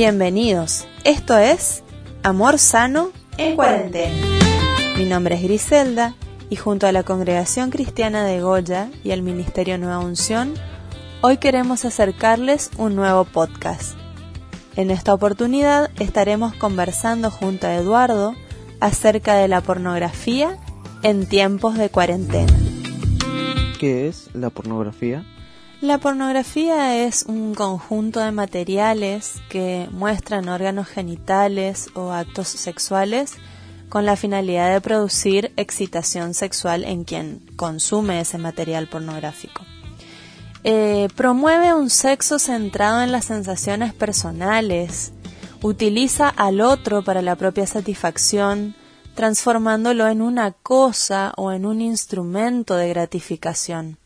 Bienvenidos. Esto es Amor Sano en Cuarentena. Mi nombre es Griselda y junto a la Congregación Cristiana de Goya y el Ministerio Nueva Unción, hoy queremos acercarles un nuevo podcast. En esta oportunidad estaremos conversando junto a Eduardo acerca de la pornografía en tiempos de cuarentena. ¿Qué es la pornografía? La pornografía es un conjunto de materiales que muestran órganos genitales o actos sexuales con la finalidad de producir excitación sexual en quien consume ese material pornográfico. Eh, promueve un sexo centrado en las sensaciones personales, utiliza al otro para la propia satisfacción, transformándolo en una cosa o en un instrumento de gratificación.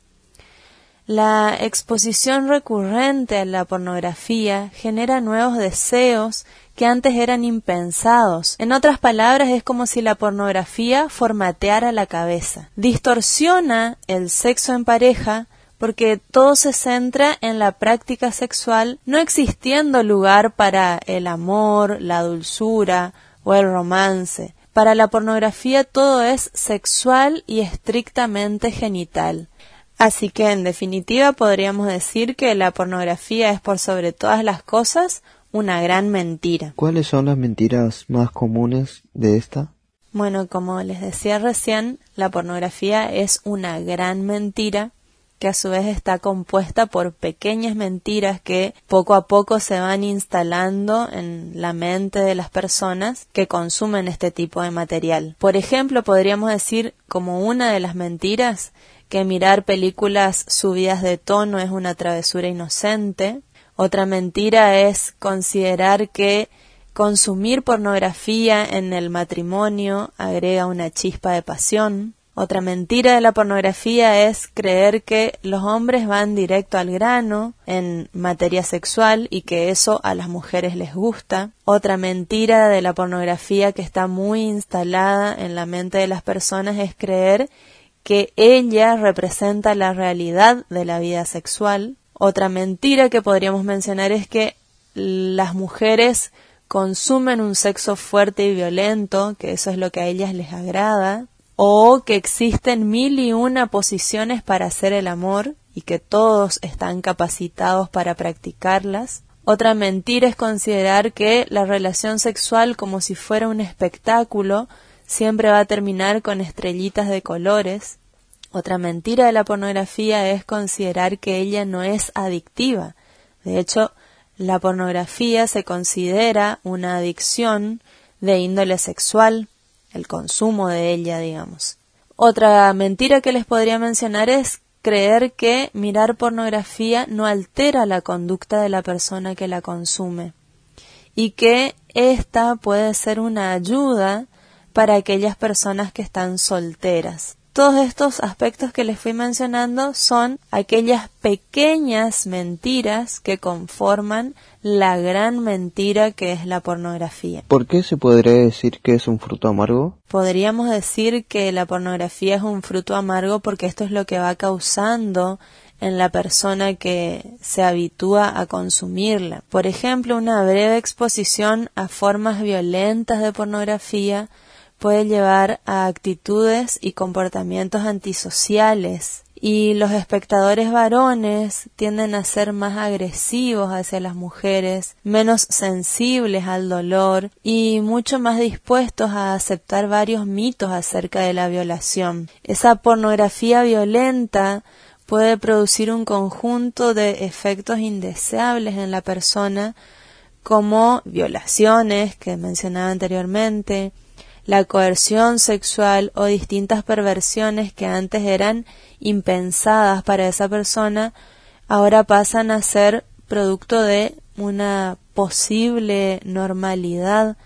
La exposición recurrente a la pornografía genera nuevos deseos que antes eran impensados. En otras palabras, es como si la pornografía formateara la cabeza. Distorsiona el sexo en pareja porque todo se centra en la práctica sexual, no existiendo lugar para el amor, la dulzura o el romance. Para la pornografía todo es sexual y estrictamente genital. Así que, en definitiva, podríamos decir que la pornografía es por sobre todas las cosas una gran mentira. ¿Cuáles son las mentiras más comunes de esta? Bueno, como les decía recién, la pornografía es una gran mentira que a su vez está compuesta por pequeñas mentiras que poco a poco se van instalando en la mente de las personas que consumen este tipo de material. Por ejemplo, podríamos decir como una de las mentiras que mirar películas subidas de tono es una travesura inocente. Otra mentira es considerar que consumir pornografía en el matrimonio agrega una chispa de pasión. Otra mentira de la pornografía es creer que los hombres van directo al grano en materia sexual y que eso a las mujeres les gusta. Otra mentira de la pornografía que está muy instalada en la mente de las personas es creer que ella representa la realidad de la vida sexual. Otra mentira que podríamos mencionar es que las mujeres consumen un sexo fuerte y violento, que eso es lo que a ellas les agrada, o que existen mil y una posiciones para hacer el amor y que todos están capacitados para practicarlas. Otra mentira es considerar que la relación sexual como si fuera un espectáculo siempre va a terminar con estrellitas de colores. Otra mentira de la pornografía es considerar que ella no es adictiva. De hecho, la pornografía se considera una adicción de índole sexual, el consumo de ella, digamos. Otra mentira que les podría mencionar es creer que mirar pornografía no altera la conducta de la persona que la consume y que esta puede ser una ayuda para aquellas personas que están solteras. Todos estos aspectos que les fui mencionando son aquellas pequeñas mentiras que conforman la gran mentira que es la pornografía. ¿Por qué se podría decir que es un fruto amargo? Podríamos decir que la pornografía es un fruto amargo porque esto es lo que va causando en la persona que se habitúa a consumirla. Por ejemplo, una breve exposición a formas violentas de pornografía puede llevar a actitudes y comportamientos antisociales y los espectadores varones tienden a ser más agresivos hacia las mujeres, menos sensibles al dolor y mucho más dispuestos a aceptar varios mitos acerca de la violación. Esa pornografía violenta puede producir un conjunto de efectos indeseables en la persona como violaciones que mencionaba anteriormente, la coerción sexual o distintas perversiones que antes eran impensadas para esa persona, ahora pasan a ser producto de una posible normalidad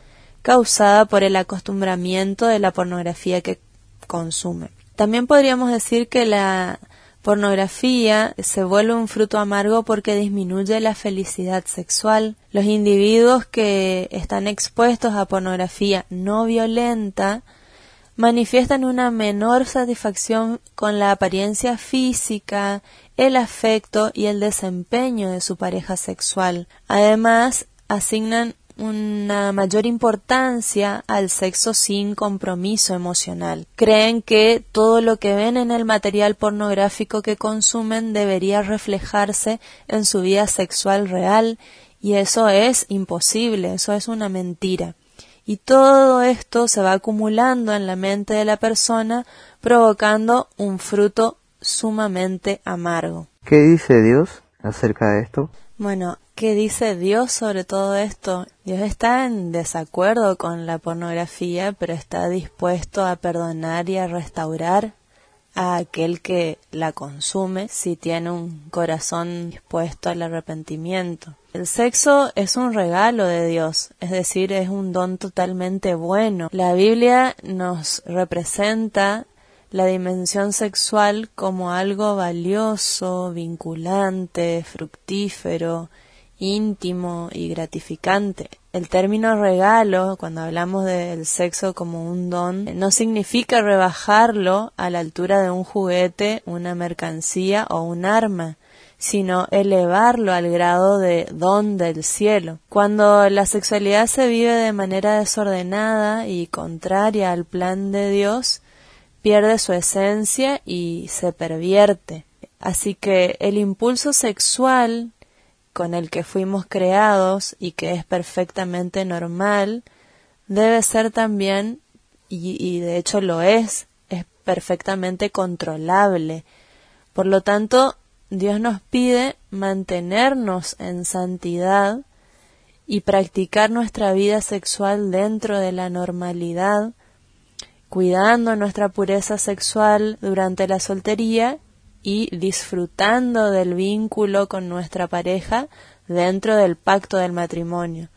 causada por el acostumbramiento de la pornografía que consume. También podríamos decir que la pornografía se vuelve un fruto amargo porque disminuye la felicidad sexual. Los individuos que están expuestos a pornografía no violenta manifiestan una menor satisfacción con la apariencia física, el afecto y el desempeño de su pareja sexual. Además, asignan una mayor importancia al sexo sin compromiso emocional. Creen que todo lo que ven en el material pornográfico que consumen debería reflejarse en su vida sexual real y eso es imposible, eso es una mentira. Y todo esto se va acumulando en la mente de la persona provocando un fruto sumamente amargo. ¿Qué dice Dios acerca de esto? Bueno, ¿qué dice Dios sobre todo esto? Dios está en desacuerdo con la pornografía, pero está dispuesto a perdonar y a restaurar a aquel que la consume si tiene un corazón dispuesto al arrepentimiento. El sexo es un regalo de Dios, es decir, es un don totalmente bueno. La Biblia nos representa la dimensión sexual como algo valioso, vinculante, fructífero, íntimo y gratificante. El término regalo, cuando hablamos del sexo como un don, no significa rebajarlo a la altura de un juguete, una mercancía o un arma, sino elevarlo al grado de don del cielo. Cuando la sexualidad se vive de manera desordenada y contraria al plan de Dios, pierde su esencia y se pervierte. Así que el impulso sexual con el que fuimos creados y que es perfectamente normal, debe ser también, y, de hecho lo es, es perfectamente controlable. Por lo tanto, Dios nos pide mantenernos en santidad y practicar nuestra vida sexual dentro de la normalidad cuidando nuestra pureza sexual durante la soltería y disfrutando del vínculo con nuestra pareja dentro del pacto del matrimonio.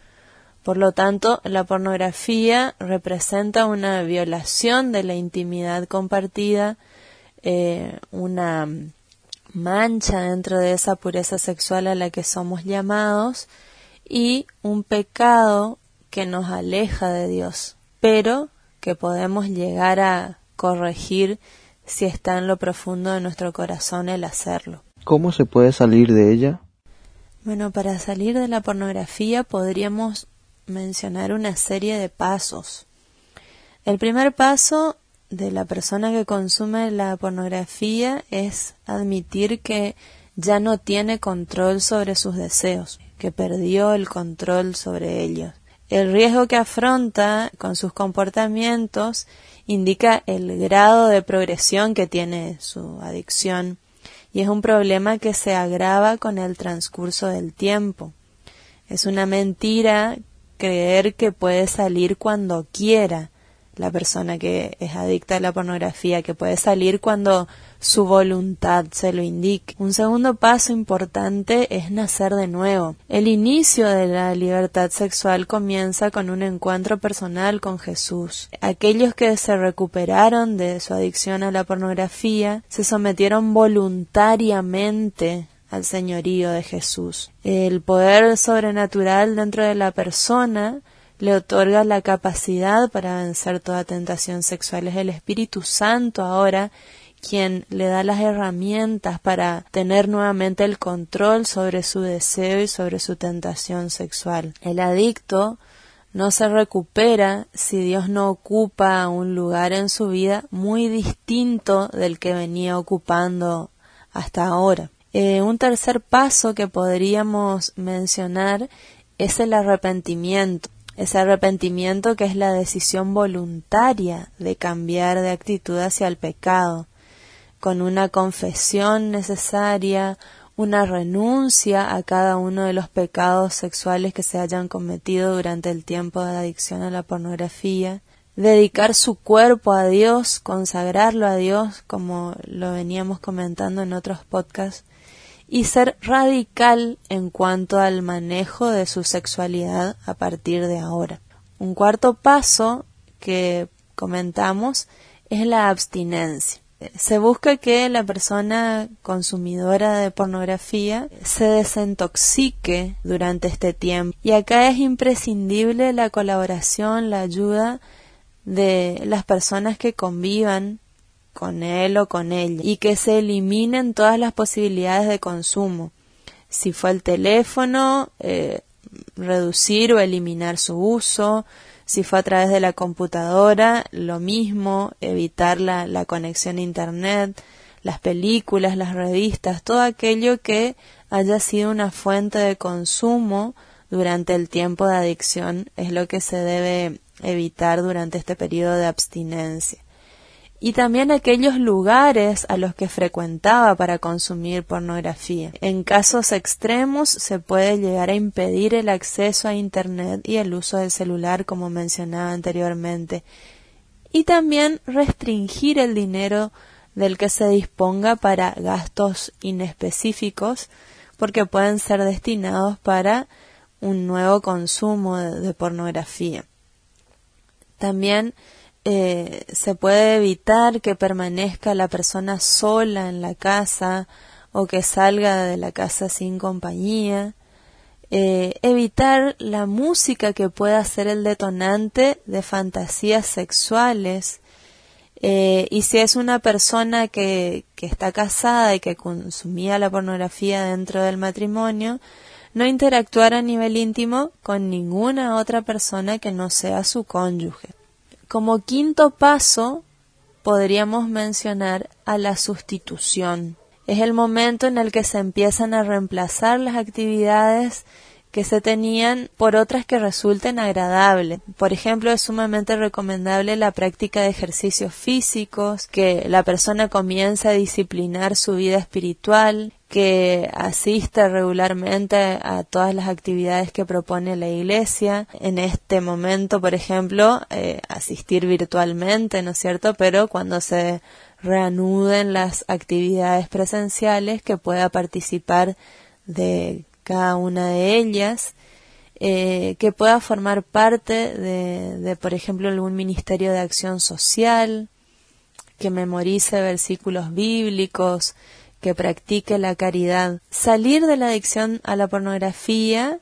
Por lo tanto, la pornografía representa una violación de la intimidad compartida, eh, una mancha dentro de esa pureza sexual a la que somos llamados y un pecado que nos aleja de Dios. Pero que podemos llegar a corregir si está en lo profundo de nuestro corazón el hacerlo. ¿Cómo se puede salir de ella? Bueno, para salir de la pornografía podríamos mencionar una serie de pasos. El primer paso de la persona que consume la pornografía es admitir que ya no tiene control sobre sus deseos, que perdió el control sobre ellos. El riesgo que afronta con sus comportamientos indica el grado de progresión que tiene su adicción y es un problema que se agrava con el transcurso del tiempo. Es una mentira creer que puede salir cuando quiera la persona que es adicta a la pornografía, que puede salir cuando su voluntad se lo indique. Un segundo paso importante es nacer de nuevo. El inicio de la libertad sexual comienza con un encuentro personal con Jesús. Aquellos que se recuperaron de su adicción a la pornografía se sometieron voluntariamente al señorío de Jesús. El poder sobrenatural dentro de la persona le otorga la capacidad para vencer toda tentación sexual. Es el Espíritu Santo ahora quien le da las herramientas para tener nuevamente el control sobre su deseo y sobre su tentación sexual. El adicto no se recupera si Dios no ocupa un lugar en su vida muy distinto del que venía ocupando hasta ahora. Eh, un tercer paso que podríamos mencionar es el arrepentimiento. Ese arrepentimiento que es la decisión voluntaria de cambiar de actitud hacia el pecado. Con una confesión necesaria, una renuncia a cada uno de los pecados sexuales que se hayan cometido durante el tiempo de adicción a la pornografía, dedicar su cuerpo a Dios, consagrarlo a Dios, como lo veníamos comentando en otros podcasts, y ser radical en cuanto al manejo de su sexualidad a partir de ahora. Un cuarto paso que comentamos es la abstinencia se busca que la persona consumidora de pornografía se desintoxique durante este tiempo. Y acá es imprescindible la colaboración, la ayuda de las personas que convivan con él o con ella y que se eliminen todas las posibilidades de consumo. Si fue el teléfono, eh, reducir o eliminar su uso. Si fue a través de la computadora, lo mismo, evitar la, la conexión a Internet, las películas, las revistas, todo aquello que haya sido una fuente de consumo durante el tiempo de adicción es lo que se debe evitar durante este periodo de abstinencia y también aquellos lugares a los que frecuentaba para consumir pornografía. En casos extremos se puede llegar a impedir el acceso a Internet y el uso del celular, como mencionaba anteriormente, y también restringir el dinero del que se disponga para gastos inespecíficos, porque pueden ser destinados para un nuevo consumo de, pornografía. También eh, se puede evitar que permanezca la persona sola en la casa o que salga de la casa sin compañía. Eh, evitar la música que pueda ser el detonante de fantasías sexuales. Eh, y si es una persona que, que está casada y que consumía la pornografía dentro del matrimonio, no interactuar a nivel íntimo con ninguna otra persona que no sea su cónyuge. Como quinto paso, podríamos mencionar a la sustitución. Es el momento en el que se empiezan a reemplazar las actividades que se tenían por otras que resulten agradables. Por ejemplo, es sumamente recomendable la práctica de ejercicios físicos, que la persona comience a disciplinar su vida espiritual, que asista regularmente a todas las actividades que propone la Iglesia. En este momento, por ejemplo, eh, asistir virtualmente, ¿no es cierto? Pero cuando se reanuden las actividades presenciales, que pueda participar de cada una de ellas, eh, que pueda formar parte de, por ejemplo, algún ministerio de acción social, que memorice versículos bíblicos, que practique la caridad. Salir de la adicción a la pornografía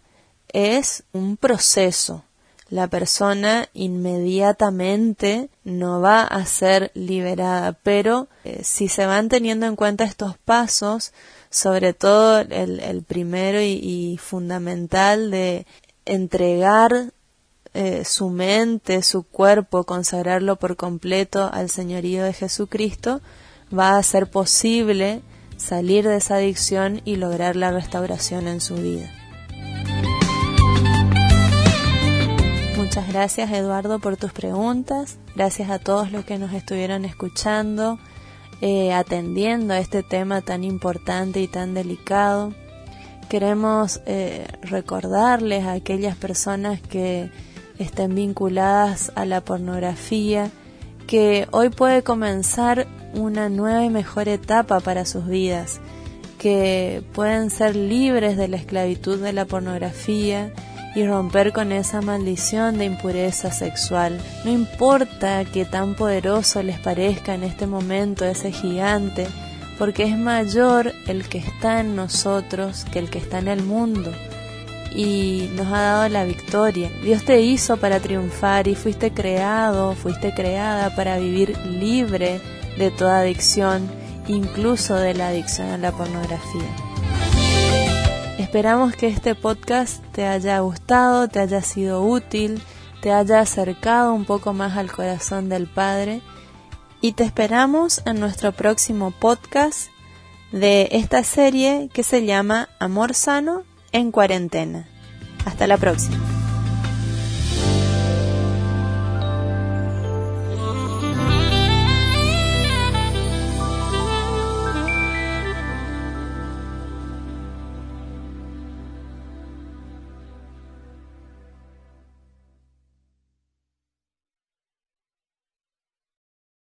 es un proceso. La persona inmediatamente no va a ser liberada, pero eh, si se van teniendo en cuenta estos pasos, sobre todo el, primero y, fundamental de entregar eh, su mente, su cuerpo, consagrarlo por completo al señorío de Jesucristo, va a ser posible salir de esa adicción y lograr la restauración en su vida. Muchas gracias Eduardo por tus preguntas, gracias a todos los que nos estuvieron escuchando. Eh, atendiendo a este tema tan importante y tan delicado. Queremos eh, recordarles a aquellas personas que estén vinculadas a la pornografía que hoy puede comenzar una nueva y mejor etapa para sus vidas, que pueden ser libres de la esclavitud de la pornografía, y romper con esa maldición de impureza sexual. No importa que tan poderoso les parezca en este momento ese gigante, porque es mayor el que está en nosotros que el que está en el mundo y nos ha dado la victoria. Dios te hizo para triunfar y fuiste creado, fuiste creada para vivir libre de toda adicción, incluso de la adicción a la pornografía. Esperamos que este podcast te haya gustado, te haya sido útil, te haya acercado un poco más al corazón del Padre y te esperamos en nuestro próximo podcast de esta serie que se llama Amor Sano en Cuarentena. Hasta la próxima.